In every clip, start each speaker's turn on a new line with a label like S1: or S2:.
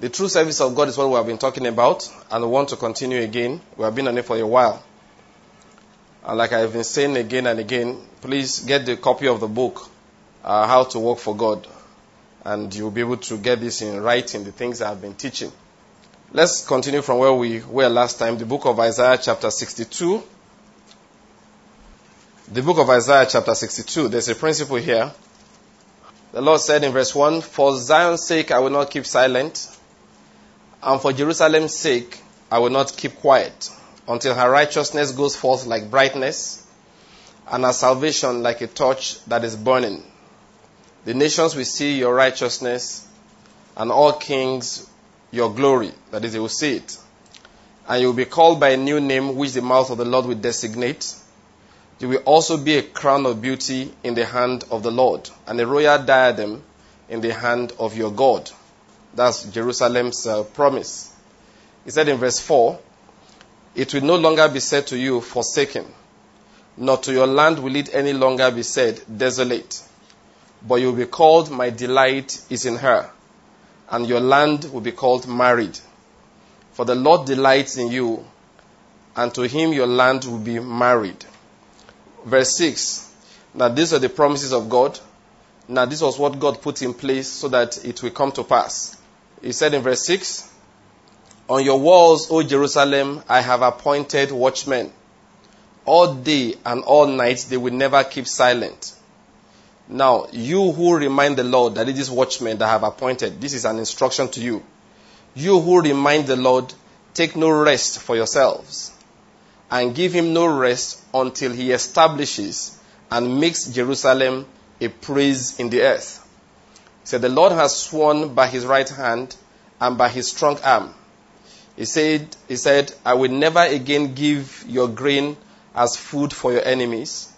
S1: The true service of God is what we have been talking about, and we want to continue again. We have been on it for a while. And like I've been saying again and again, please get the copy of the book, uh, How to Work for God. And you'll be able to get this in writing, the things I've been teaching. Let's continue from where we were last time. The book of Isaiah, chapter 62. The book of Isaiah, chapter 62. There's a principle here. The Lord said in verse 1 For Zion's sake, I will not keep silent, and for Jerusalem's sake, I will not keep quiet until her righteousness goes forth like brightness, and her salvation like a torch that is burning. The nations will see your righteousness, and all kings your glory. That is, they will see it. And you will be called by a new name which the mouth of the Lord will designate. You will also be a crown of beauty in the hand of the Lord, and a royal diadem in the hand of your God. That's Jerusalem's uh, promise. He said in verse 4 It will no longer be said to you, forsaken, nor to your land will it any longer be said, desolate. But you will be called, My delight is in her and your land will be called married. For the Lord delights in you, and to him your land will be married. Verse 6. Now these are the promises of God. Now this was what God put in place so that it will come to pass. He said in verse 6, On your walls, O Jerusalem, I have appointed watchmen. All day and all night they will never keep silent. Now, you who remind the Lord that it is watchmen that I have appointed, this is an instruction to you. You who remind the Lord, take no rest for yourselves, and give him no rest until he establishes and makes Jerusalem a praise in the earth. Said, The Lord has sworn by his right hand and by his strong arm. He said, he said, I will never again give your grain as food for your enemies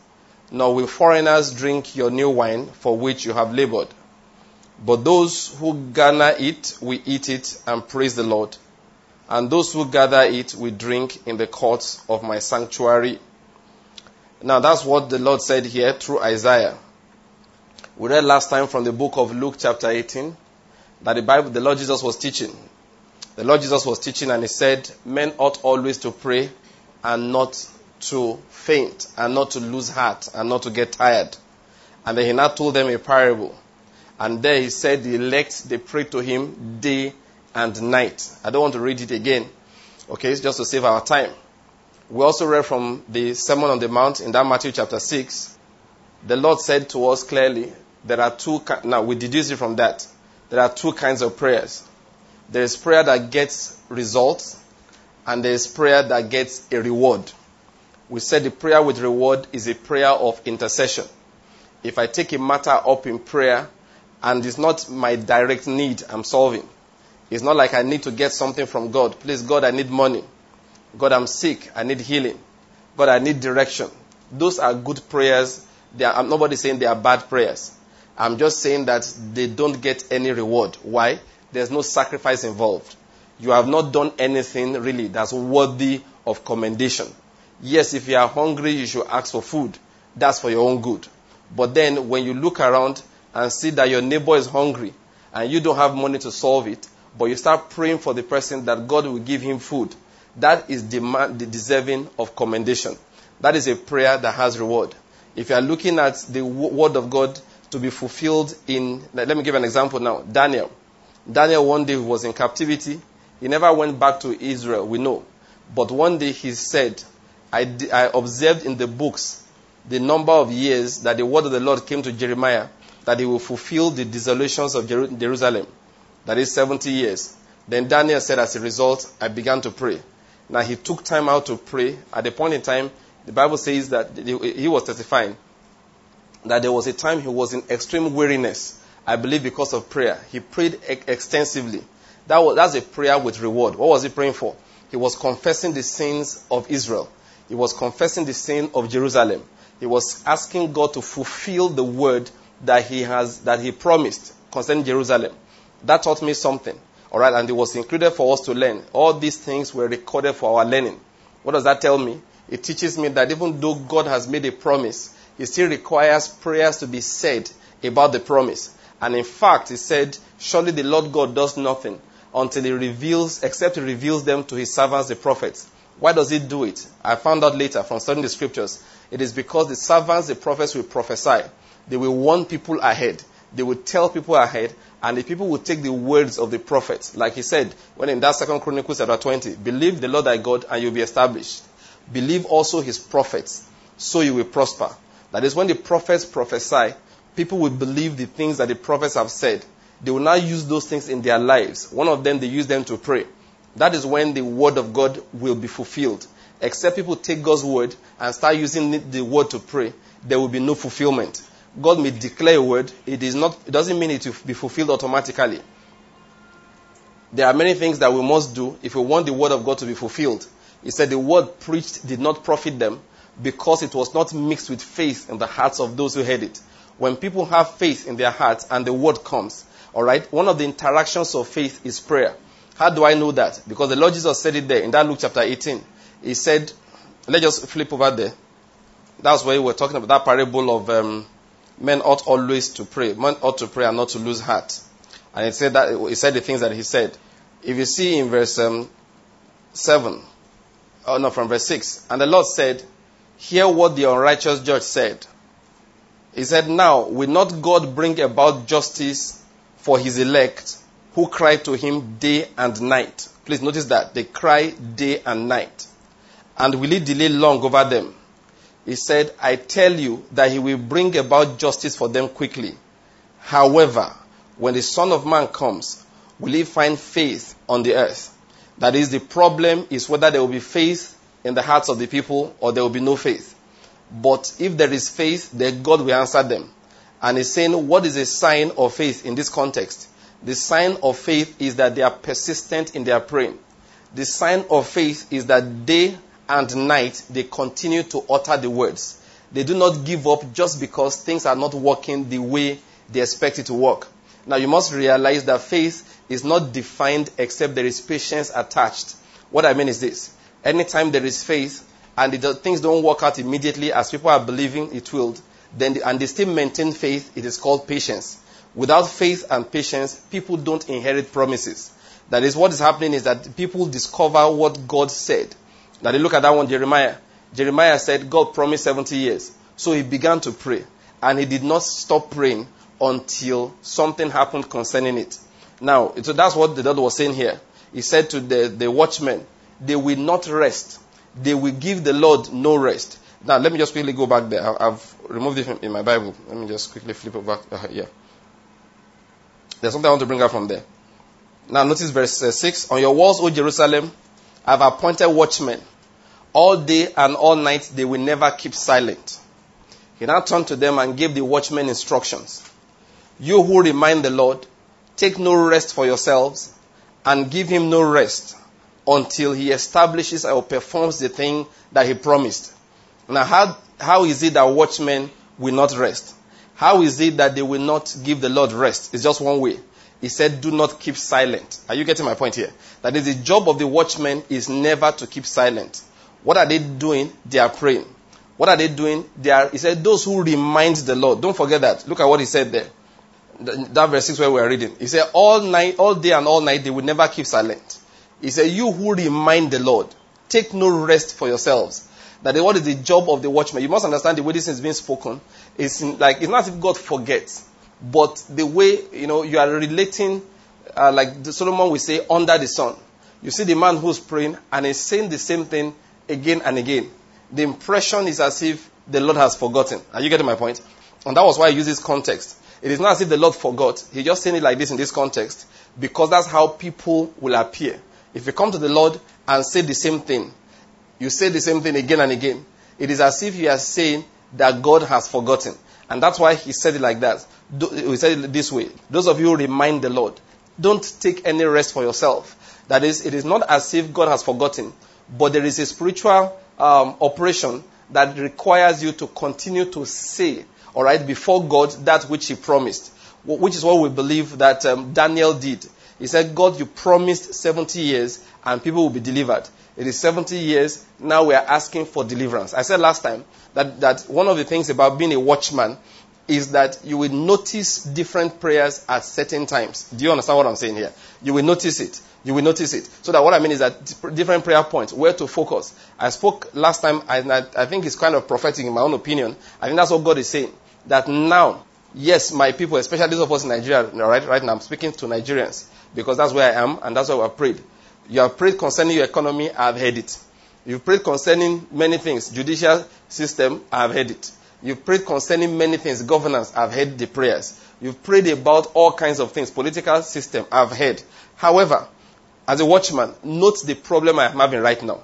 S1: nor will foreigners drink your new wine for which you have labored. But those who gather it will eat it and praise the Lord. And those who gather it will drink in the courts of my sanctuary. Now that's what the Lord said here through Isaiah. We read last time from the book of Luke chapter 18 that the Bible, the Lord Jesus was teaching. The Lord Jesus was teaching and he said, men ought always to pray and not to faint and not to lose heart and not to get tired. And then he now told them a parable. And there he said the elect, they pray to him day and night. I don't want to read it again. Okay, it's just to save our time. We also read from the Sermon on the Mount in that Matthew chapter 6. The Lord said to us clearly, there are two, now we deduce it from that. There are two kinds of prayers. There is prayer that gets results, and there is prayer that gets a reward we said the prayer with reward is a prayer of intercession. If I take a matter up in prayer and it's not my direct need I'm solving, it's not like I need to get something from God. Please, God, I need money. God, I'm sick. I need healing. God, I need direction. Those are good prayers. Are, I'm nobody saying they are bad prayers. I'm just saying that they don't get any reward. Why? There's no sacrifice involved. You have not done anything really that's worthy of commendation. Yes, if you are hungry, you should ask for food. That's for your own good. But then when you look around and see that your neighbor is hungry and you don't have money to solve it, but you start praying for the person that God will give him food, that is demand, deserving of commendation. That is a prayer that has reward. If you are looking at the word of God to be fulfilled in, let me give an example now. Daniel. Daniel one day was in captivity. He never went back to Israel, we know. But one day he said, I, I observed in the books the number of years that the word of the Lord came to Jeremiah that he will fulfill the desolations of Jerusalem. That is 70 years. Then Daniel said, as a result, I began to pray. Now he took time out to pray. At the point in time, the Bible says that he was testifying that there was a time he was in extreme weariness. I believe because of prayer. He prayed extensively. That was, that's a prayer with reward. What was he praying for? He was confessing the sins of Israel. He was confessing the sin of Jerusalem. He was asking God to fulfill the word that he has that he promised concerning Jerusalem. That taught me something. All right, and it was included for us to learn. All these things were recorded for our learning. What does that tell me? It teaches me that even though God has made a promise, He still requires prayers to be said about the promise. And in fact, He said, Surely the Lord God does nothing until he reveals, except he reveals them to his servants, the prophets. Why does he do it? I found out later from studying the scriptures. It is because the servants, the prophets will prophesy. They will warn people ahead. They will tell people ahead, and the people will take the words of the prophets. Like he said, when in that second Chronicles chapter 20, believe the Lord thy God and you'll be established. Believe also his prophets, so you will prosper. That is when the prophets prophesy, people will believe the things that the prophets have said. They will now use those things in their lives. One of them, they use them to pray. That is when the word of God will be fulfilled. Except people take God's word and start using the word to pray, there will be no fulfillment. God may declare a word, it is not it doesn't mean it will be fulfilled automatically. There are many things that we must do if we want the word of God to be fulfilled. He said the word preached did not profit them because it was not mixed with faith in the hearts of those who heard it. When people have faith in their hearts and the word comes, all right, one of the interactions of faith is prayer. How do I know that? Because the Lord Jesus said it there in that Luke chapter 18. He said, let's just flip over there. That's where we were talking about that parable of um, men ought always to pray. Men ought to pray and not to lose heart. And he said that he said the things that he said. If you see in verse um, seven, oh no, from verse six, and the Lord said, "Hear what the unrighteous judge said." He said, "Now will not God bring about justice for His elect, who cry to Him day and night?" Please notice that they cry day and night. And will He delay long over them? He said, I tell you that he will bring about justice for them quickly. However, when the Son of Man comes, will he find faith on the earth? That is, the problem is whether there will be faith in the hearts of the people or there will be no faith. But if there is faith, then God will answer them. And he's saying, what is a sign of faith in this context? The sign of faith is that they are persistent in their praying. The sign of faith is that day and night, they continue to utter the words. They do not give up just because things are not working the way they expect it to work. Now, you must realize that faith is not defined except there is patience attached. What I mean is this anytime there is faith and it, things don't work out immediately as people are believing it will, then and they still maintain faith, it is called patience. Without faith and patience, people don't inherit promises. That is what is happening is that people discover what God said now they look at that one, Jeremiah. Jeremiah said God promised 70 years. So he began to pray. And he did not stop praying until something happened concerning it. Now, so that's what the Lord was saying here. He said to the, the watchmen, they will not rest. They will give the Lord no rest. Now, let me just quickly go back there. I've removed it in my Bible. Let me just quickly flip it back. Uh, yeah. There's something I want to bring out from there. Now, notice verse uh, 6. On your walls, O Jerusalem, I have appointed watchmen all day and all night, they will never keep silent. He now turned to them and gave the watchmen instructions. You who remind the Lord, take no rest for yourselves and give him no rest until he establishes or performs the thing that he promised. Now, how, how is it that watchmen will not rest? How is it that they will not give the Lord rest? It's just one way. He said, do not keep silent. Are you getting my point here? That is, the job of the watchman is never to keep silent. What are they doing? They are praying. What are they doing? They are, he said, those who remind the Lord. Don't forget that. Look at what he said there. That verse 6 where we are reading. He said, all night, all day and all night, they will never keep silent. He said, you who remind the Lord, take no rest for yourselves. That what is the job of the watchman? You must understand the way this is being spoken. It's like, it's not if God forgets, but the way, you know, you are relating, uh, like Solomon will say, under the sun. You see the man who's praying and he's saying the same thing again and again. The impression is as if the Lord has forgotten. Are you getting my point? And that was why I use this context. It is not as if the Lord forgot. He just saying it like this in this context because that's how people will appear. If you come to the Lord and say the same thing, you say the same thing again and again, it is as if you are saying that God has forgotten. And that's why he said it like that. He said it this way. Those of you who remind the Lord, don't take any rest for yourself. That is, it is not as if God has forgotten but there is a spiritual um, operation that requires you to continue to say, all right, before God that which He promised, which is what we believe that um, Daniel did. He said, God, you promised 70 years and people will be delivered. It is 70 years. Now we are asking for deliverance. I said last time that, that one of the things about being a watchman is that you will notice different prayers at certain times. Do you understand what I'm saying here? You will notice it. You will notice it. So that what I mean is that different prayer points, where to focus. I spoke last time, and I, I think it's kind of prophetic in my own opinion. I think that's what God is saying. That now, yes, my people, especially those of us in Nigeria, right, right now, I'm speaking to Nigerians because that's where I am and that's why we have prayed. You have prayed concerning your economy, I've heard it. You've prayed concerning many things, judicial system, I've heard it. You've prayed concerning many things, governance, I've heard the prayers. You've prayed about all kinds of things, political system, I've heard. However, as a watchman, note the problem I'm having right now.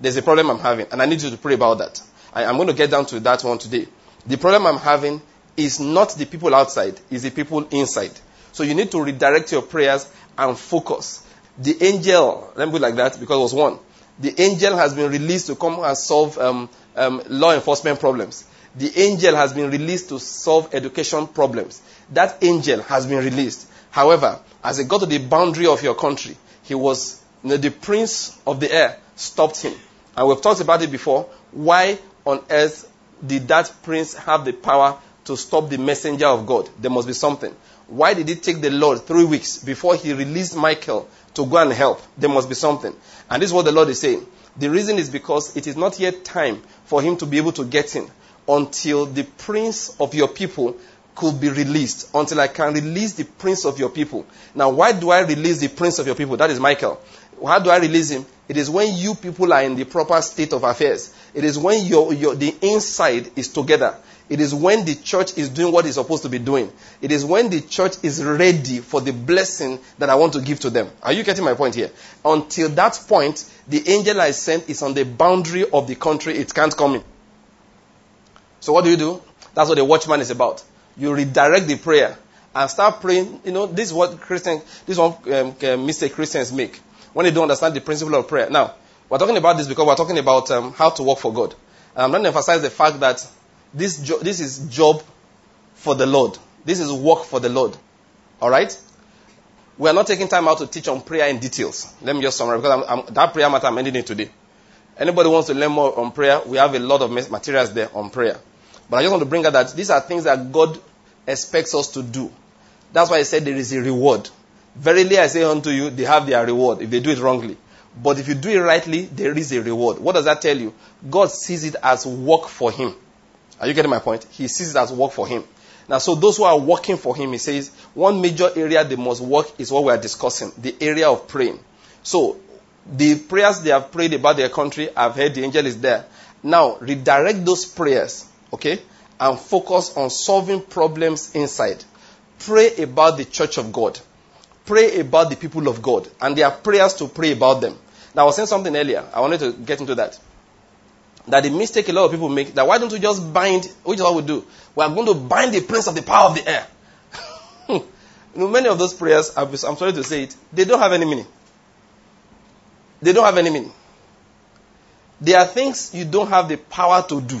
S1: There's a problem I'm having, and I need you to pray about that. I, am going to get down to that one today. The problem I'm having is not the people outside, it's the people inside. So you need to redirect your prayers and focus. The angel, let me put it like that because it was one. The angel has been released to come and solve um, um, law enforcement problems. The angel has been released to solve education problems. That angel has been released. However, as he got to the boundary of your country, he was, you know, the prince of the air stopped him. And we've talked about it before. Why on earth did that prince have the power to stop the messenger of God? There must be something. Why did it take the Lord three weeks before he released Michael to go and help? There must be something. And this is what the Lord is saying. The reason is because it is not yet time for him to be able to get in until the prince of your people could be released until I can release the prince of your people. Now, why do I release the prince of your people? That is Michael. How do I release him? It is when you people are in the proper state of affairs. It is when your, your, the inside is together. It is when the church is doing what it's supposed to be doing. It is when the church is ready for the blessing that I want to give to them. Are you getting my point here? Until that point, the angel I sent is on the boundary of the country. It can't come in. So what do you do? That's what the watchman is about you redirect the prayer and start praying. You know, this is what Christians, this is one um, uh, mistake Christians make when they don't understand the principle of prayer. Now, we're talking about this because we're talking about um, how to work for God. And I'm going to emphasize the fact that this, jo- this is job for the Lord. This is work for the Lord. All right? We are not taking time out to teach on prayer in details. Let me just summarize because I'm, I'm, that prayer matter I'm ending it today. Anybody wants to learn more on prayer? We have a lot of materials there on prayer. But I just want to bring out that these are things that God expects us to do. That's why I said there is a reward. Verily I say unto you, they have their reward if they do it wrongly. But if you do it rightly, there is a reward. What does that tell you? God sees it as work for Him. Are you getting my point? He sees it as work for Him. Now, so those who are working for Him, He says, one major area they must work is what we are discussing, the area of praying. So, the prayers they have prayed about their country, I've heard the angel is there. Now, redirect those prayers Okay? And focus on solving problems inside. Pray about the church of God. Pray about the people of God. And their prayers to pray about them. Now, I was saying something earlier. I wanted to get into that. That the mistake a lot of people make, that why don't we just bind, which is what we do. We are going to bind the prince of the power of the air. you know, many of those prayers, I'm sorry to say it, they don't have any meaning. They don't have any meaning. There are things you don't have the power to do.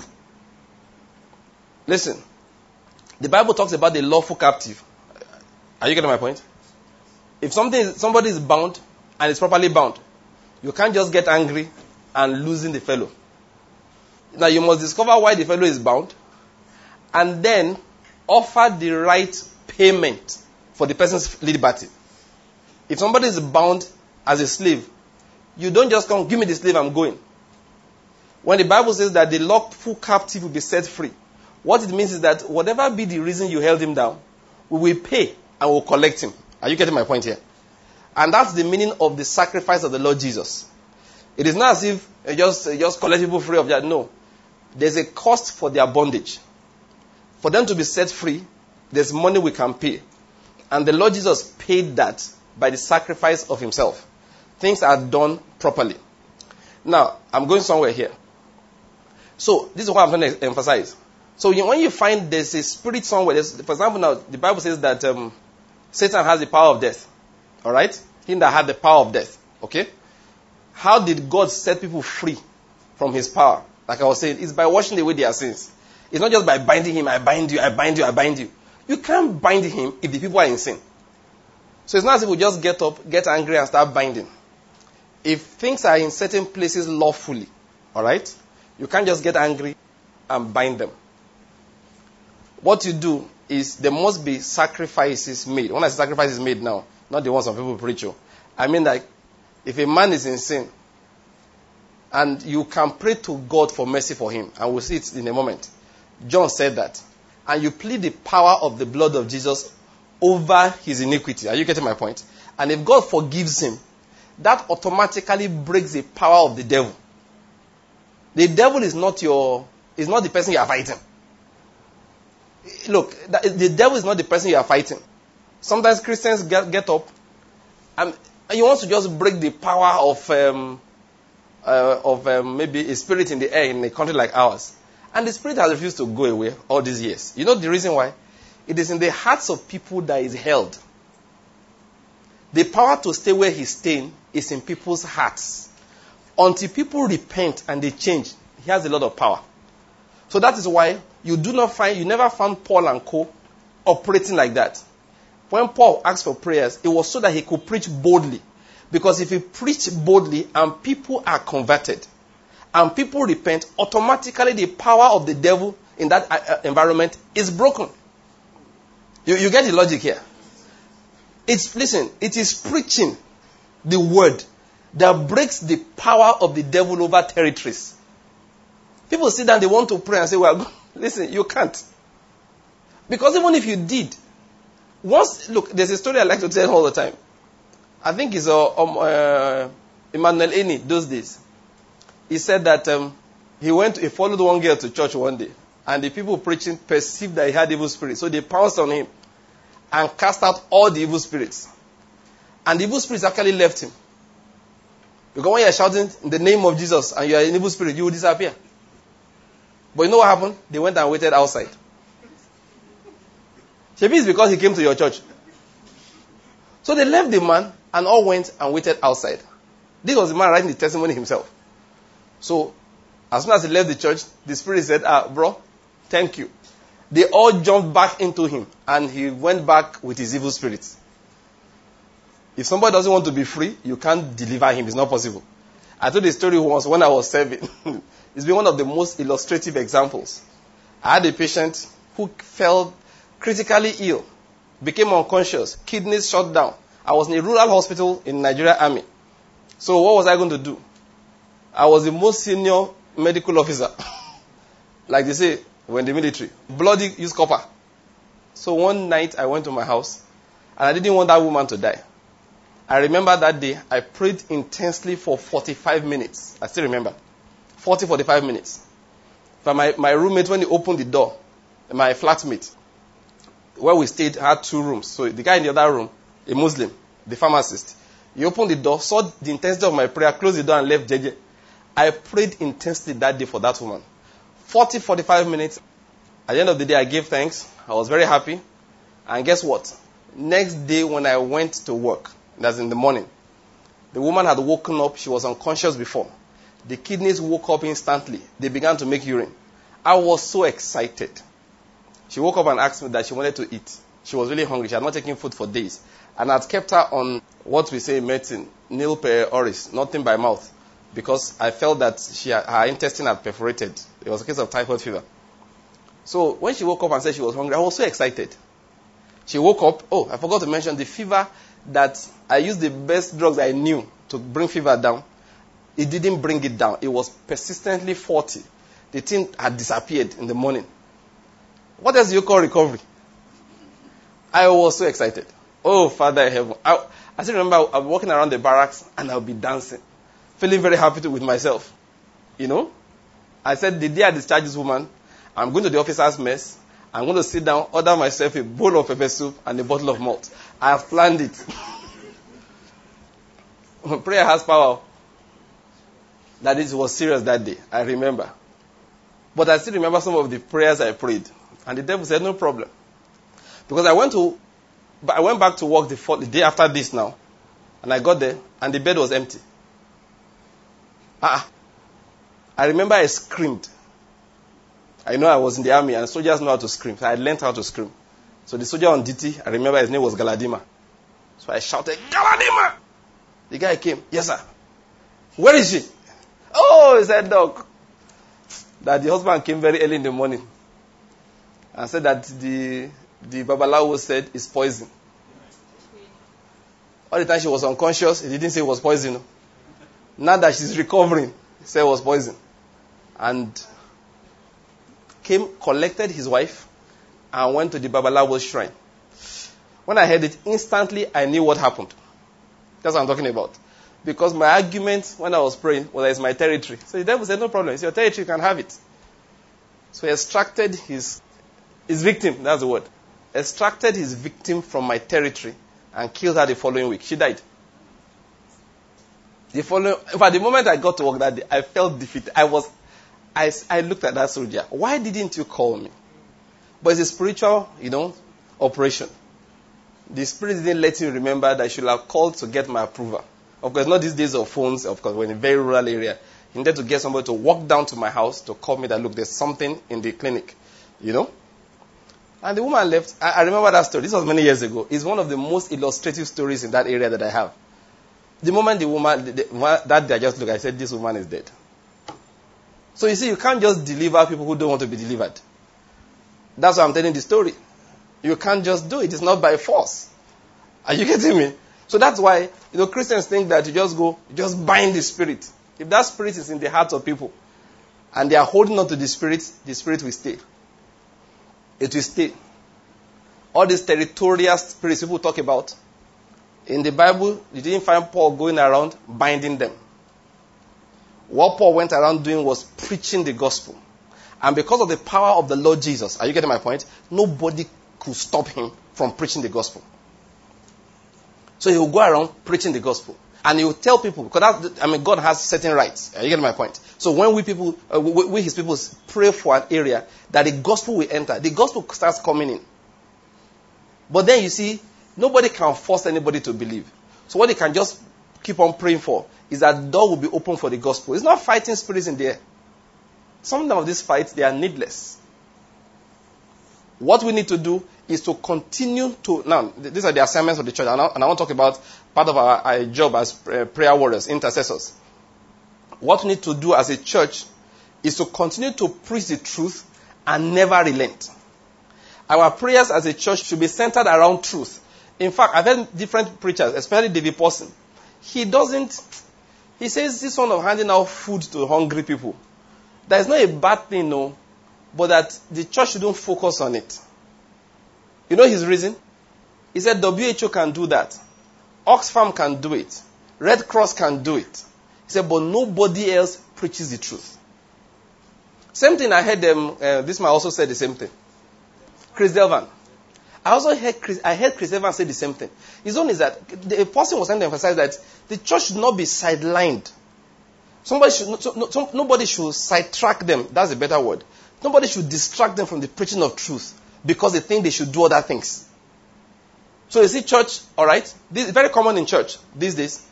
S1: Listen, the Bible talks about the lawful captive. Are you getting my point? If something is, somebody is bound and is properly bound, you can't just get angry and losing the fellow. Now you must discover why the fellow is bound and then offer the right payment for the person's liberty. If somebody is bound as a slave, you don't just come, give me the slave, I'm going. When the Bible says that the lawful captive will be set free, what it means is that whatever be the reason you held him down, we will pay and we'll collect him. Are you getting my point here? And that's the meaning of the sacrifice of the Lord Jesus. It is not as if you just, you just collect people free of that. No. There's a cost for their bondage. For them to be set free, there's money we can pay. And the Lord Jesus paid that by the sacrifice of himself. Things are done properly. Now, I'm going somewhere here. So, this is what I'm trying to emphasize. So when you find there's a spirit somewhere, for example, now the Bible says that um, Satan has the power of death. All right, him that had the power of death. Okay, how did God set people free from his power? Like I was saying, it's by washing away their sins. It's not just by binding him. I bind you. I bind you. I bind you. You can't bind him if the people are in sin. So it's not as if we just get up, get angry, and start binding. If things are in certain places lawfully, all right, you can't just get angry and bind them. what you do is there must be sacrifices made. When I say sacrifices made now, not the ones some people preach. Oh. I mean like if a man is in sin and you can pray to God for mercy for him, and we'll see it in a moment. John said that. And you plead the power of the blood of Jesus over his iniquity. Are you getting my point? And if God forgives him, that automatically breaks the power of the devil. The devil is not your, is not the person you are fighting. Look, the devil is not the person you are fighting. Sometimes Christians get, get up and, you want to just break the power of, um, uh, of um, maybe a spirit in the air in a country like ours. And the spirit has refused to go away all these years. You know the reason why? It is in the hearts of people that is held. The power to stay where he's staying is in people's hearts. Until people repent and they change, he has a lot of power. So that is why you do not find, you never found Paul and Co. operating like that. When Paul asked for prayers, it was so that he could preach boldly. Because if he preached boldly and people are converted and people repent, automatically the power of the devil in that uh, uh, environment is broken. You, you get the logic here. It's, listen, it is preaching the word that breaks the power of the devil over territories. People sit down, they want to pray and say, well, listen, you can't. Because even if you did, once, look, there's a story I like to tell all the time. I think it's uh, um, uh, Emmanuel Eni those days. He said that um, he went, he followed one girl to church one day, and the people preaching perceived that he had evil spirits, so they pounced on him and cast out all the evil spirits. And the evil spirits actually left him. Because when you're shouting in the name of Jesus and you're an evil spirit, you will disappear. But you know what happened? They went and waited outside. Maybe it's because he came to your church. So they left the man and all went and waited outside. This was the man writing the testimony himself. So, as soon as he left the church, the spirit said, Ah, bro, thank you. They all jumped back into him and he went back with his evil spirits. If somebody doesn't want to be free, you can't deliver him. It's not possible. I told the story once when I was serving. it's been one of the most illustrative examples. I had a patient who fell critically ill, became unconscious, kidneys shut down. I was in a rural hospital in Nigeria Army. So what was I going to do? I was the most senior medical officer. like they say, when the military. Bloody use copper. So one night I went to my house and I didn't want that woman to die. I remember that day I prayed intensely for 45 minutes. I still remember. 40, 45 minutes. But my, my roommate, when he opened the door, my flatmate, where we stayed, had two rooms. So the guy in the other room, a Muslim, the pharmacist, he opened the door, saw the intensity of my prayer, closed the door, and left JJ. I prayed intensely that day for that woman. 40, 45 minutes. At the end of the day, I gave thanks. I was very happy. And guess what? Next day, when I went to work, that's in the morning, the woman had woken up. She was unconscious before. The kidneys woke up instantly. They began to make urine. I was so excited. She woke up and asked me that she wanted to eat. She was really hungry. She had not taken food for days. And I'd kept her on what we say in medicine, nil per oris, nothing by mouth, because I felt that she, her intestine had perforated. It was a case of typhoid fever. So when she woke up and said she was hungry, I was so excited. She woke up. Oh, I forgot to mention the fever that I used the best drugs I knew to bring fever down. It didn't bring it down. It was persistently 40. The thing had disappeared in the morning. What else do you call recovery? I was so excited. Oh, Father in heaven. I, I still remember I'll be walking around the barracks and I'll be dancing, feeling very happy to, with myself. You know? I said, the day I discharge this woman, I'm going to the officer's mess. I'm going to sit down, order myself a bowl of pepper soup and a bottle of malt. I have planned it. Prayer has power. That it was serious that day. I remember. But I still remember some of the prayers I prayed. And the devil said, no problem. Because I went to, I went back to work the, the day after this now. And I got there and the bed was empty. Ah. I remember I screamed. I know I was in the army and soldiers know how to scream. So I learned how to scream. So the soldier on duty, I remember his name was Galadima. So I shouted, Galadima! The guy came, yes sir. Where is she? Oh, he said, Doc. That the husband came very early in the morning. and said that the the babalawo said is poison. All the time she was unconscious, he didn't say it was poison. Now that she's recovering, he said it was poison. And came, collected his wife, and went to the babalawo's shrine. When I heard it, instantly I knew what happened. That's what I'm talking about. Because my argument when I was praying was it's my territory. So the devil said, no problem. It's your territory, you can have it. So he extracted his, his victim, that's the word. Extracted his victim from my territory and killed her the following week. She died. The following, but the moment I got to work that day, I felt defeated. I was, I, I looked at that soldier. Why didn't you call me? But it's a spiritual, you know, operation. The spirit didn't let him remember that I should have called to get my approval. Of course, not these days of phones, of course, we're in a very rural area. He needed to get somebody to walk down to my house to call me that, look, there's something in the clinic. You know? And the woman left. I, I remember that story. This was many years ago. It's one of the most illustrative stories in that area that I have. The moment the woman, the, the, that day I just looked, I said, this woman is dead. So you see, you can't just deliver people who don't want to be delivered. That's why I'm telling the story. You can't just do it. It's not by force. Are you getting me? So that's why, you know, Christians think that you just go, you just bind the spirit. If that spirit is in the hearts of people and they are holding on to the spirit, the spirit will stay. It will stay. All these territorial spirits people talk about, in the Bible, you didn't find Paul going around binding them. What Paul went around doing was preaching the gospel. And because of the power of the Lord Jesus, are you getting my point? Nobody could stop him from preaching the gospel. So he will go around preaching the gospel. And he will tell people, because that, I mean, God has certain rights. You get my point? So when we people, uh, we, we, his people pray for an area that the gospel will enter, the gospel starts coming in. But then you see, nobody can force anybody to believe. So what they can just keep on praying for is that door will be open for the gospel. It's not fighting spirits in there. Some of these fights, they are needless. What we need to do is to continue to, now, these are the assignments of the church, and I, and I want to talk about part of our, our job as uh, prayer warriors, intercessors. What we need to do as a church is to continue to preach the truth and never relent. Our prayers as a church should be centered around truth. In fact, I've heard different preachers, especially David Pawson. He doesn't, he says this one of handing out food to hungry people. That is not a bad thing, no, but that the church shouldn't focus on it. You know his reason? He said WHO can do that. Oxfam can do it. Red Cross can do it. He said, but nobody else preaches the truth. Same thing I heard them, uh, this man also said the same thing. Chris Delvan. I also heard Chris, I heard Chris Evans say the same thing. His own is that the person was trying to emphasize that the church should not be sidelined. Somebody should, no, so, nobody should sidetrack them. That's a better word. Nobody should distract them from the preaching of truth because they think they should do other things. So you see, church, all right, this is very common in church these days.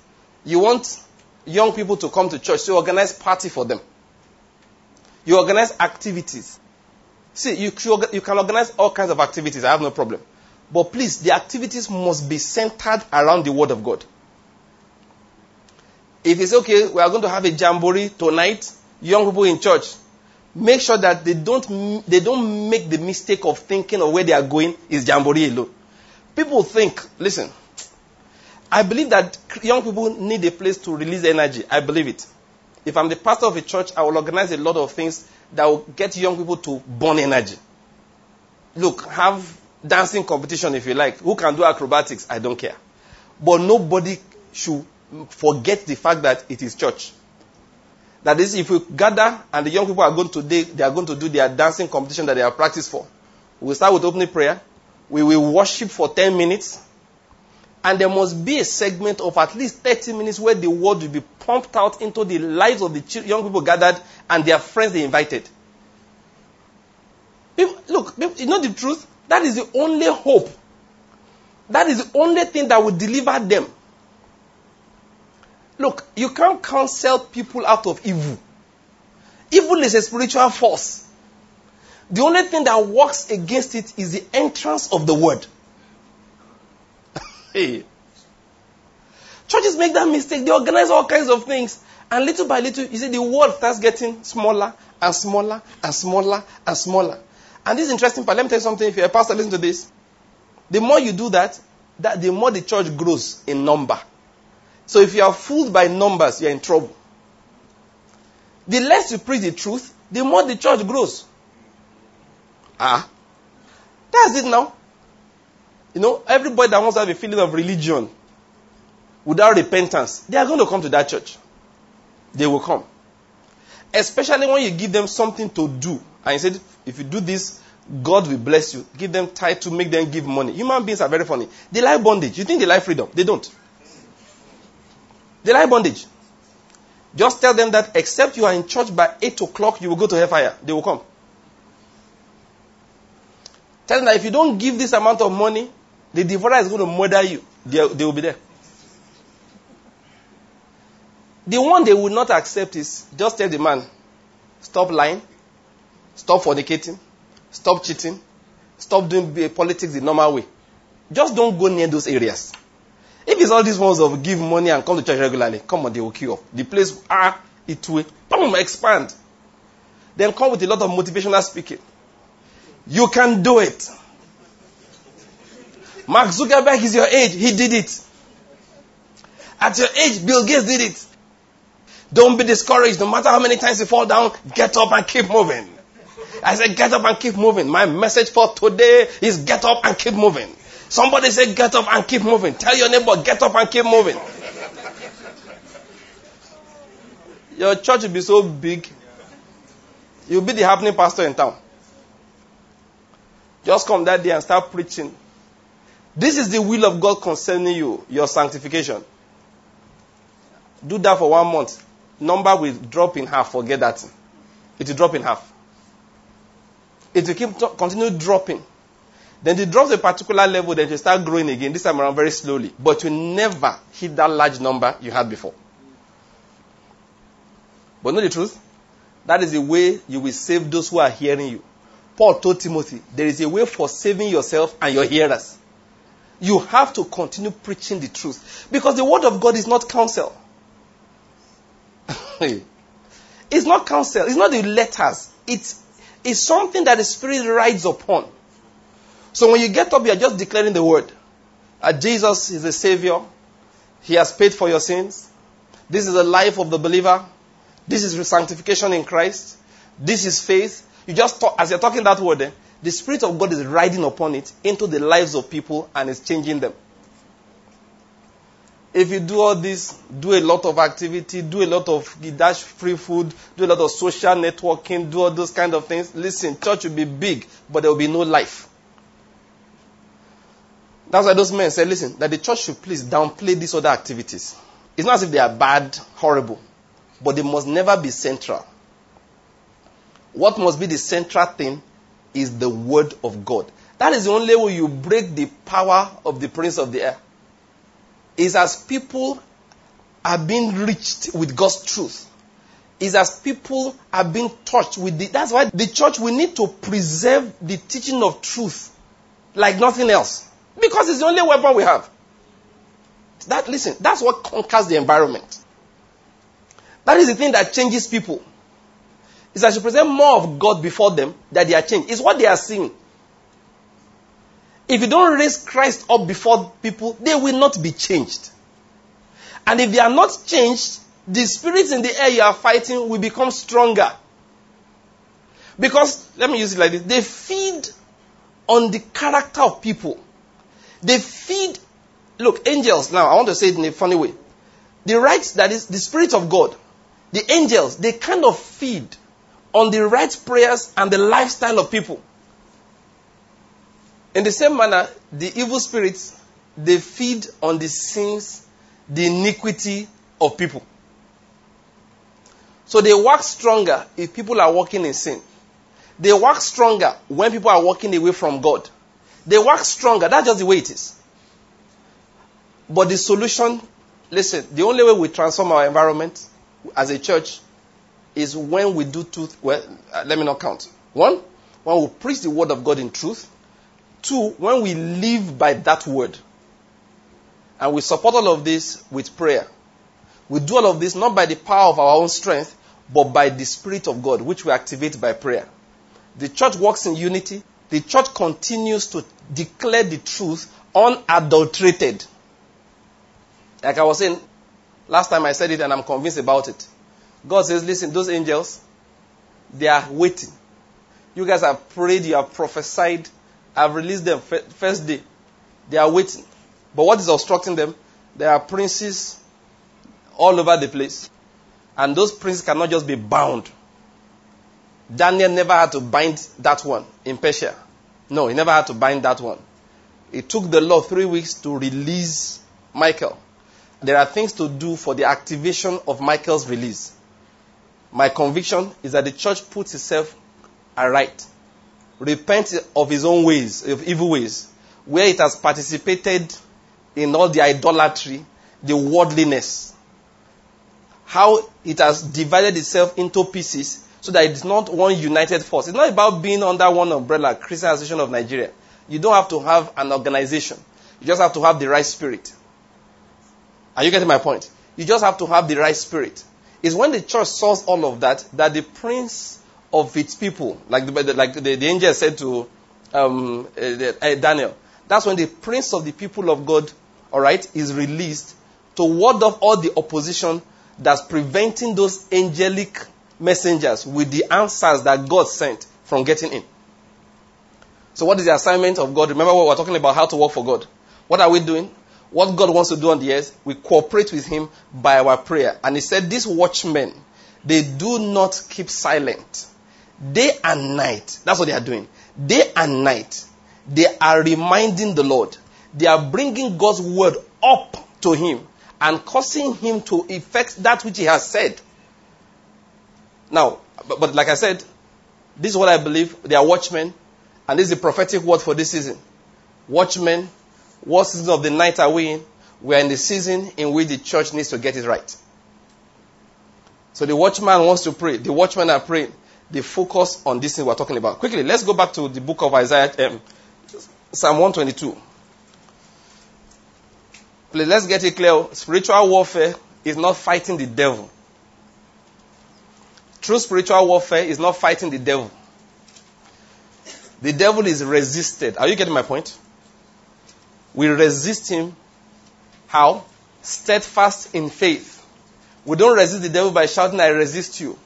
S1: You want young people to come to church, so you organize party for them. You organize activities. See, you, you can organize all kinds of activities. I have no problem. But please, the activities must be centered around the Word of God. If it's okay, we are going to have a jamboree tonight, young people in church, make sure that they don't, they don't make the mistake of thinking of where they are going is jamboree alone. People think, listen, I believe that young people need a place to release energy. I believe it. If I'm the pastor of a church, I will organize a lot of things that will get young people to burn energy. Look, have dancing competition if you like. Who can do acrobatics? I don't care. But nobody should forget the fact that it is church. That is, if we gather and the young people are going to they, they are going to do their dancing competition that they have practiced for. We'll start with opening prayer. We will worship for 10 minutes. And there must be a segment of at least 30 minutes where the word will be pumped out into the lives of the young people gathered and their friends they invited. Look, you know the truth? That is the only hope. That is the only thing that will deliver them. Look, you can't counsel people out of evil. Evil is a spiritual force. The only thing that works against it is the entrance of the word. hey. Churches make that mistake. They organize all kinds of things. And little by little, you see, the world starts getting smaller and smaller and smaller and smaller. And this is interesting part. Let me tell you something. If you're a pastor, listen to this. The more you do that, that the more the church grows in number. So if you are fooled by numbers, you're in trouble. The less you preach the truth, the more the church grows. Ah. That's it now. You know, everybody that wants to have a feeling of religion without repentance, they are going to come to that church. They will come. Especially when you give them something to do. And you said, if you do this, God will bless you. Give them to make them give money. Human beings are very funny. They like bondage. You think they like freedom? They don't. They like bondage. Just tell them that except you are in church by 8 o'clock, you will go to hellfire. They will come. Tell them that if you don't give this amount of money, the devourer is going to murder you. They, they will be there. The one they will not accept is just tell the man, stop lying, stop fornicating, stop cheating, stop doing eh, politics the normal way. Just don't go near those areas. If it's all these ones of give money and come to church regularly, come on, they will queue up. The place, ah, it will, boom, expand. Then come with a lot of motivational speaking. You can do it. Mark Zuckerberg is your age. He did it. At your age, Bill Gates did it. Don't be discouraged. No matter how many times you fall down, get up and keep moving. I said, get up and keep moving. My message for today is get up and keep moving. Somebody say, get up and keep moving. Tell your neighbor, get up and keep moving. Your church will be so big, you'll be the happening pastor in town. Just come that day and start preaching. This is the will of God concerning you, your sanctification. Do that for one month. Number will drop in half. Forget that. It will drop in half. It will keep continue dropping. Then it drops a particular level, then will start growing again. This time around very slowly. But you never hit that large number you had before. But know the truth? That is the way you will save those who are hearing you. Paul told Timothy, there is a way for saving yourself and your hearers. You have to continue preaching the truth. Because the word of God is not counsel. it's not counsel. It's not the letters. It's, it's something that the Spirit rides upon. So when you get up, you are just declaring the word. Uh, Jesus is the Savior. He has paid for your sins. This is the life of the believer. This is sanctification in Christ. This is faith. You just talk, as you're talking that word, eh, the Spirit of God is riding upon it into the lives of people and is changing them. If you do all this, do a lot of activity, do a lot of dash free food, do a lot of social networking, do all those kind of things, listen, church will be big, but there will be no life. That's why those men said, listen, that the church should please downplay these other activities. It's not as if they are bad, horrible, but they must never be central. What must be the central thing is the word of God. That is the only way you break the power of the prince of the air. Is as people are being reached with God's truth. Is as people are being touched with the, that's why the church we need to preserve the teaching of truth like nothing else. Because it's the only weapon we have. That listen, that's what conquers the environment. That is the thing that changes people is that you present more of God before them that they are changed. It's what they are seeing. If you don't raise Christ up before people, they will not be changed. And if they are not changed, the spirits in the air you are fighting will become stronger. Because, let me use it like this they feed on the character of people. They feed, look, angels, now I want to say it in a funny way. The right, that is the Spirit of God, the angels, they kind of feed on the right prayers and the lifestyle of people. In the same manner, the evil spirits, they feed on the sins, the iniquity of people. So they work stronger if people are walking in sin. They work stronger when people are walking away from God. They work stronger. That's just the way it is. But the solution, listen, the only way we transform our environment as a church is when we do two, well, uh, let me not count. One, when we preach the word of God in truth. Two, when we live by that word. And we support all of this with prayer. We do all of this not by the power of our own strength, but by the Spirit of God, which we activate by prayer. The church works in unity. The church continues to declare the truth unadulterated. Like I was saying last time I said it and I'm convinced about it. God says, listen, those angels, they are waiting. You guys have prayed, you have prophesied, I've released them first day. They are waiting. But what is obstructing them? There are princes all over the place. And those princes cannot just be bound. Daniel never had to bind that one in Persia. No, he never had to bind that one. It took the Lord three weeks to release Michael. There are things to do for the activation of Michael's release. My conviction is that the church puts itself aright, repents of his own ways, of evil ways, where it has participated in all the idolatry, the worldliness, how it has divided itself into pieces so that it's not one united force. It's not about being under one umbrella, Christian Association of Nigeria. You don't have to have an organization. You just have to have the right spirit. Are you getting my point? You just have to have the right spirit. It's when the church saws all of that that the prince of its people, like the, like the, the angel said to um, uh, Daniel, that's when the prince of the people of God, all right, is released to ward off all the opposition that's preventing those angelic messengers with the answers that God sent from getting in. So, what is the assignment of God? Remember, what we're talking about how to work for God. What are we doing? What God wants to do on the earth, we cooperate with Him by our prayer. And He said, These watchmen, they do not keep silent. Day and night. That's what they are doing. Day and night. They are reminding the Lord. They are bringing God's word up to Him and causing Him to effect that which He has said. Now, but, but like I said, this is what I believe. They are watchmen, and this is the prophetic word for this season. Watchmen, what season of the night are we in? We are in the season in which the church needs to get it right. So the watchman wants to pray. The watchmen are praying. They focus on this thing we're talking about. Quickly, let's go back to the book of Isaiah, um, Psalm 122. Please, let's get it clear. Spiritual warfare is not fighting the devil. True spiritual warfare is not fighting the devil. The devil is resisted. Are you getting my point? We resist him. How? Steadfast in faith. We don't resist the devil by shouting, I resist you.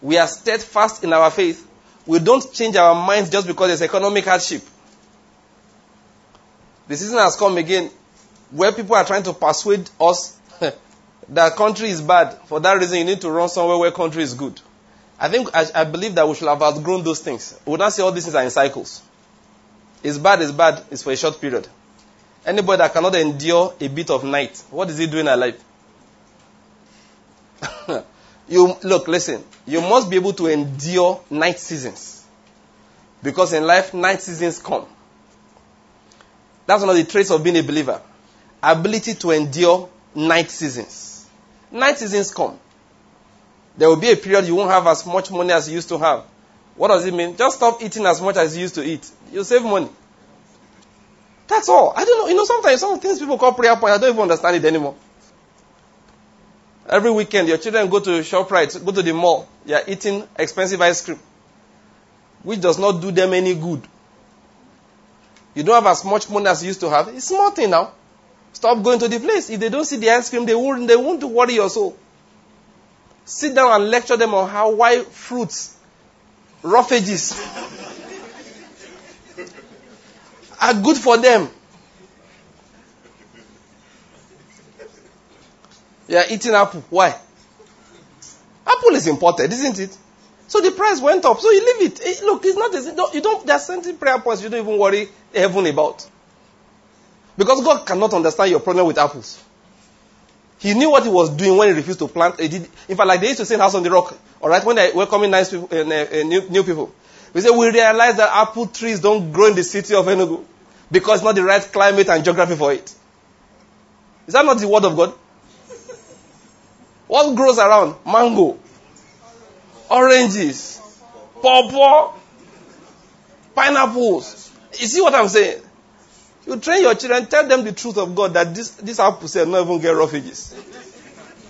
S1: We are steadfast in our faith. We don't change our minds just because there's economic hardship. The season has come again where people are trying to persuade us that country is bad. For that reason, you need to run somewhere where country is good. I think, I, I believe that we should have outgrown those things. We would not say all these things are in cycles. It's bad, it's bad, it's for a short period. Anybody that cannot endure a bit of night, what is he doing alive? you look, listen. You must be able to endure night seasons, because in life, night seasons come. That's one of the traits of being a believer: ability to endure night seasons. Night seasons come. There will be a period you won't have as much money as you used to have. What does it mean? Just stop eating as much as you used to eat. You save money. That's all. I don't know. You know, sometimes some things people call prayer point, I don't even understand it anymore. Every weekend, your children go to ShopRite, go to the mall. They are eating expensive ice cream, which does not do them any good. You don't have as much money as you used to have. It's small thing now. Stop going to the place. If they don't see the ice cream, they won't, they won't worry your soul. Sit down and lecture them on how why fruits, roughages, are good for them. You are eating apple. Why? Apple is imported, isn't it? So the price went up. So you leave it. Eh, look, it's not. You don't. There are certain prayer points you don't even worry heaven about. Because God cannot understand your problem with apples. He knew what he was doing when he refused to plant. He did, in fact, like they used to say in House on the Rock, all right, when they welcoming nice people, uh, uh, new, new, people. We say we realize that apple trees don't grow in the city of Enugu because it's not the right climate and geography for it. Is that not the word of God? What grows around? Mango, oranges, pawpaw, pineapples. You see what I'm saying? You train your children, tell them the truth of God that this, this apple will not even get roughages.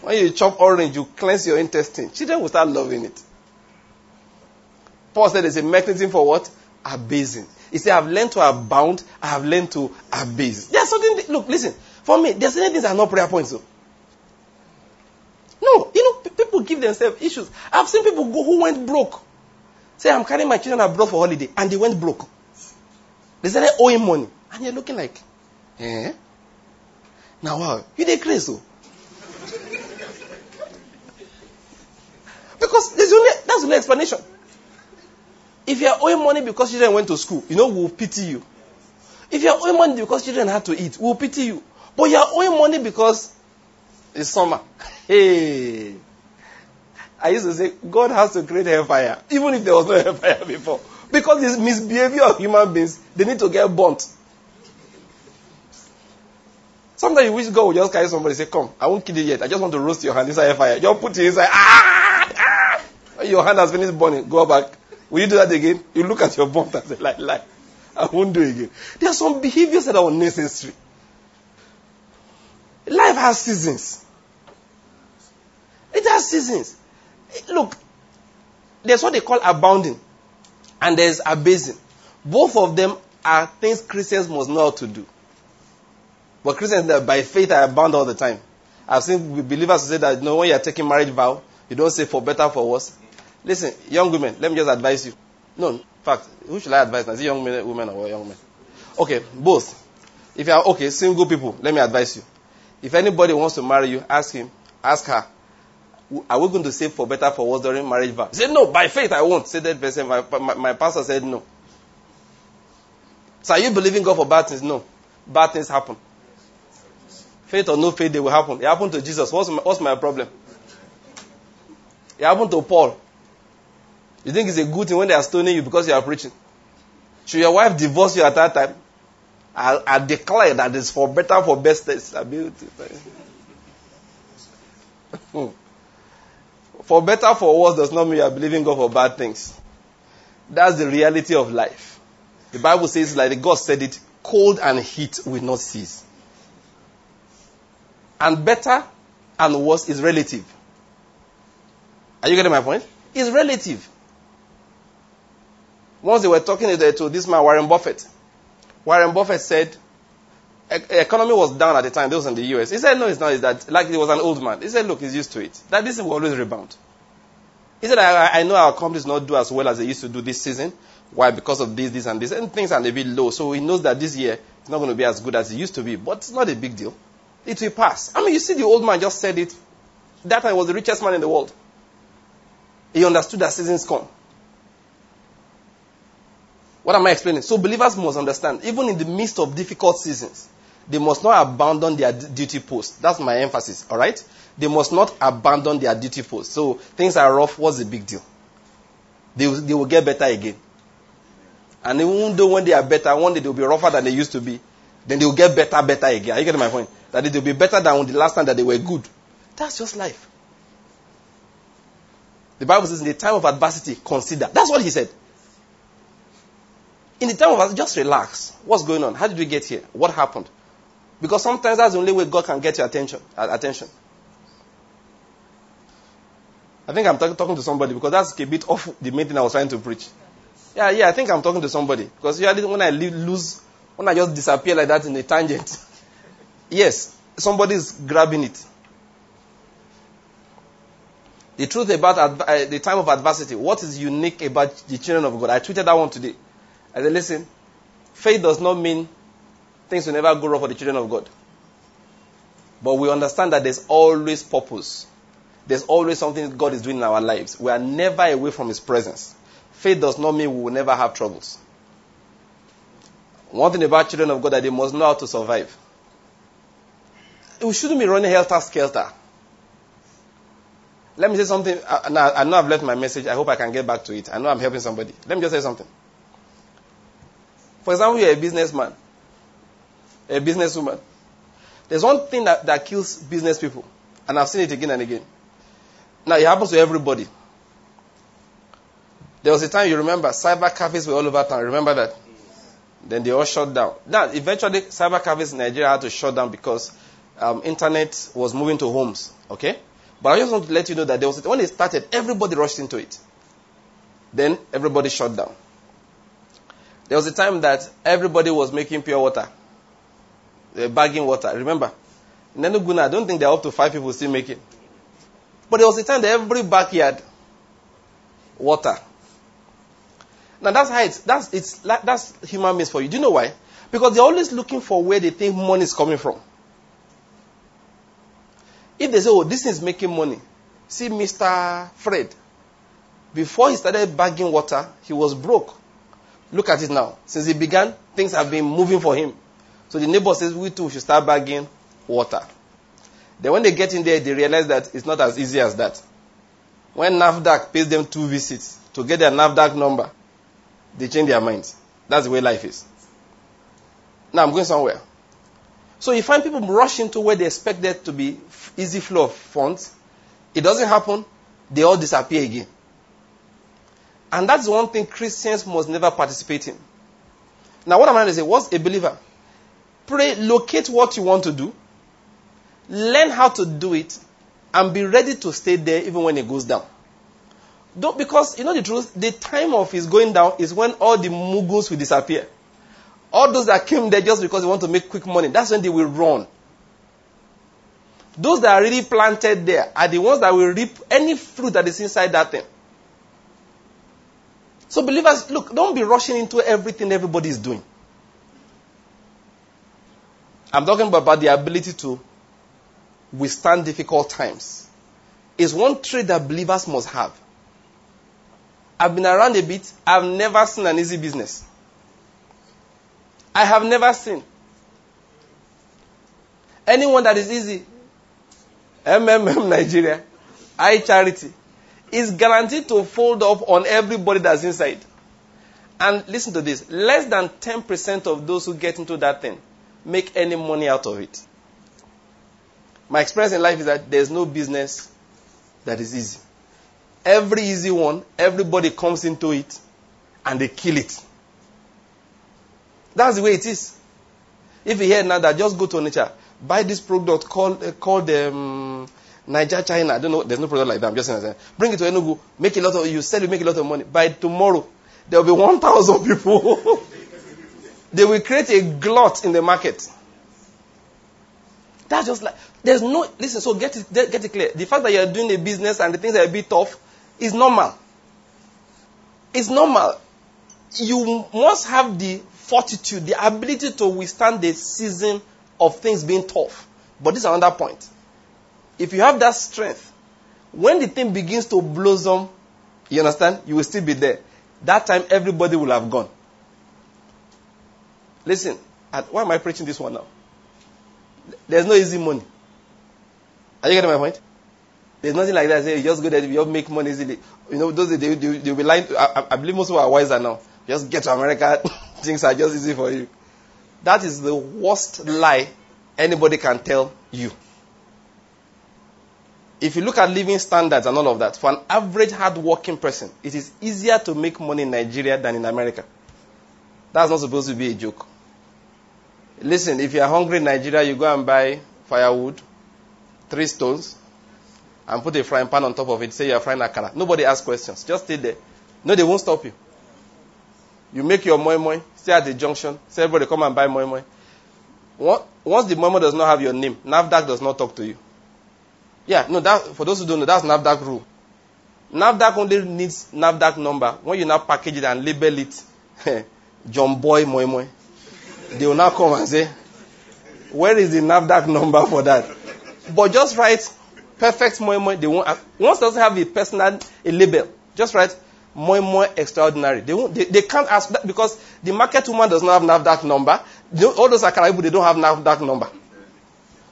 S1: When you chop orange, you cleanse your intestine. Children will start loving it. Paul said there's a mechanism for what? Abasing. He said, I've learned to abound, I have learned to abase. There's something, look, listen, for me, there's certain things that are not prayer points. Though. No, you know, people give themselves issues. I've seen people go who went broke. Say, I'm carrying my children abroad for holiday, and they went broke. They started owing money. And you're looking like, eh? Now, wow, you did crazy. So. because there's only, that's the only explanation. If you're owing money because children went to school, you know, we'll pity you. If you're owing money because children had to eat, we'll pity you. But you're owing money because it's summer. Hey. I used to say, God has to create hellfire, even if there was no hellfire before. Because this misbehavior of human beings, they need to get burnt. Sometimes you wish God would just carry somebody say, Come, I won't kill you yet. I just want to roast your hand inside a fire. Just put it inside. Ah! ah! Your hand has finished burning. Go back. Will you do that again? You look at your burnt and say, Like, like. I won't do it again. There are some behaviors that are unnecessary. Life has seasons. It has seasons. Look, there's what they call abounding, and there's abasing. Both of them are things Christians must know how to do. But Christians, uh, by faith, are bound all the time. I've seen believers say that you know, when you're taking marriage vow, you don't say for better, for worse. Listen, young women, let me just advise you. No, in fact, who should I advise now? Is it young men, women or young men? Okay, both. If you are, okay, single people, let me advise you. If anybody wants to marry you, ask him, ask her, are we going to save for better, for worse during marriage vow? Say, no, by faith I won't. Say that person, my, my, my pastor said no. So are you believing God for bad things? No. Bad things happen. Faith or no faith, they will happen. It happened to Jesus. What's my, what's my problem? It happened to Paul. You think it's a good thing when they are stoning you because you are preaching? Should your wife divorce you at that time? I, I declare that it's for better, for best. Hmm. for better, for worse does not mean you are believing God for bad things. That's the reality of life. The Bible says, like God said it, cold and heat will not cease. And better and worse is relative. Are you getting my point? It's relative. Once they were talking to this man, Warren Buffett. Warren Buffett said, economy was down at the time. Was in the US. He said, no, it's not. It's that, like he was an old man. He said, look, he's used to it. That this will always rebound. He said, I, I know our companies not do as well as they used to do this season. Why? Because of this, this, and this. And things are a bit low. So he knows that this year it's not going to be as good as it used to be. But it's not a big deal. It will pass. I mean, you see, the old man just said it. That time was the richest man in the world. He understood that seasons come. What am I explaining? So believers must understand, even in the midst of difficult seasons, they must not abandon their duty post. That's my emphasis, alright? They must not abandon their duty post. So things are rough, what's the big deal? They, they will get better again. And even though when they are better, one day they'll be rougher than they used to be, then they'll get better, better again. Are you getting my point? That they'll be better than the last time that they were good. That's just life. The Bible says in the time of adversity, consider. That's what he said. In the time of adversity, just relax. What's going on? How did we get here? What happened? Because sometimes that's the only way God can get your attention. Uh, attention. I think I'm talk- talking to somebody because that's a bit off the main thing I was trying to preach. Yeah, yeah, I think I'm talking to somebody because usually when I lose, when I just disappear like that in a tangent, yes, somebody's grabbing it. The truth about adv- uh, the time of adversity, what is unique about the children of God? I tweeted that one today. I said, listen, faith does not mean things will never go wrong for the children of God. But we understand that there's always purpose. There's always something God is doing in our lives. We are never away from His presence. Faith does not mean we will never have troubles. One thing about children of God that they must know how to survive. We shouldn't be running helter skelter. Let me say something. I, I know I've left my message. I hope I can get back to it. I know I'm helping somebody. Let me just say something. For example, you're a businessman, a businesswoman. There's one thing that, that kills business people, and I've seen it again and again. Now, it happens to everybody. There was a time you remember cyber cafes were all over town. Remember that? Then they all shut down. Now, eventually, cyber cafes in Nigeria had to shut down because um, internet was moving to homes. Okay? But I just want to let you know that there was when it started, everybody rushed into it. Then everybody shut down. There was a time that everybody was making pure water, uh, bagging water. Remember? In I don't think there are up to five people still making. But there was a time that every backyard, water. Now that's how it's, that's, it's, that's human beings for you. Do you know why? Because they're always looking for where they think money is coming from. If they say, oh, this is making money. See Mr. Fred. Before he started bagging water, he was broke. Look at it now. Since he began, things have been moving for him. So the neighbor says, we too should start bagging water. Then when they get in there, they realize that it's not as easy as that. When NAFDAC pays them two visits to get their NAFDAC number, they change their minds. That's the way life is. Now I'm going somewhere. So you find people rushing to where they expect there to be easy flow of funds. It doesn't happen. They all disappear again. And that's one thing Christians must never participate in. Now, what I'm trying to say, what's a believer? Pray, locate what you want to do, learn how to do it, and be ready to stay there even when it goes down. Don't, because, you know the truth, the time of his going down is when all the muggles will disappear. All those that came there just because they want to make quick money, that's when they will run. Those that are really planted there are the ones that will reap any fruit that is inside that thing. So believers, look, don't be rushing into everything everybody is doing. I'm talking about the ability to withstand difficult times. Is one trait that believers must have. I've been around a bit. I've never seen an easy business. I have never seen anyone that is easy. MMM Nigeria, I charity is guaranteed to fold up on everybody that's inside. And listen to this less than 10% of those who get into that thing make any money out of it. My experience in life is that there's no business that is easy. Every easy one, everybody comes into it and they kill it. That's the way it is. If you hear now that, just go to nature, buy this product called, uh, called um, Niger, China. I don't know. There's no product like that. I'm just saying. Bring it to Enugu. Make a lot of. You sell. You make a lot of money. By tomorrow, there will be 1,000 people. they will create a glut in the market. That's just like there's no listen. So get it get it clear. The fact that you are doing a business and the things are a bit tough is normal. It's normal. You must have the fortitude, the ability to withstand the season of things being tough. But this is another point if you have that strength, when the thing begins to blossom, you understand, you will still be there. That time, everybody will have gone. Listen, why am I preaching this one now? There's no easy money. Are you getting my point? There's nothing like that. Say you just go there, you just make money easily. You know, those they, they, they'll be lying. I, I believe most of are wiser now. Just get to America, things are just easy for you. That is the worst lie anybody can tell you if you look at living standards and all of that, for an average hard-working person, it is easier to make money in Nigeria than in America. That's not supposed to be a joke. Listen, if you are hungry in Nigeria, you go and buy firewood, three stones, and put a frying pan on top of it. Say you are frying akara. Nobody asks questions. Just stay there. No, they won't stop you. You make your moi moi, stay at the junction. Say everybody come and buy moi moi. Once the moi moi does not have your name, NAFDAC does not talk to you. Yeah, no, that, for those who don't know, that's NAFDAC rule. NAFDAC only needs NAFDAC number. When you now package it and label it, John Boy Moi Moi, they will now come and say, where is the NAFDAC number for that? But just write perfect Moi Moi. They won't, once doesn't have a personal a label, just write Moi Moi extraordinary. They, won't, they, they can't ask that because the market woman does not have NAFDAC number. All those are people, they don't have NAFDAC number.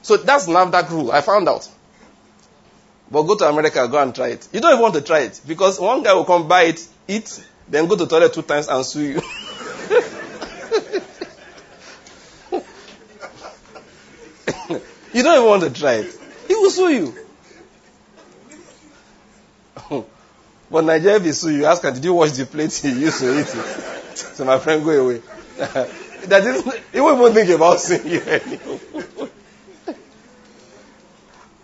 S1: So that's NAFDAC rule. I found out. But go to America, go and try it. You don't even want to try it because one guy will come buy it, eat, then go to the toilet two times and sue you. you don't even want to try it. He will sue you. But Nigeria, if you, ask him, did you wash the plate he used to eat it? so my friend, go away. that is, he won't even think about seeing you anymore.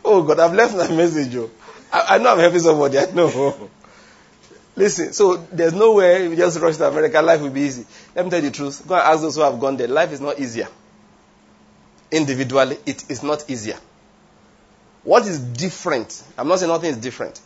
S1: Oh God, I've left my message. Oh. I, I know I'm helping somebody. I know. Listen, so there's no way you just rush to America, life will be easy. Let me tell you the truth. Go and ask those who have gone there. Life is not easier. Individually, it is not easier. What is different? I'm not saying nothing is different.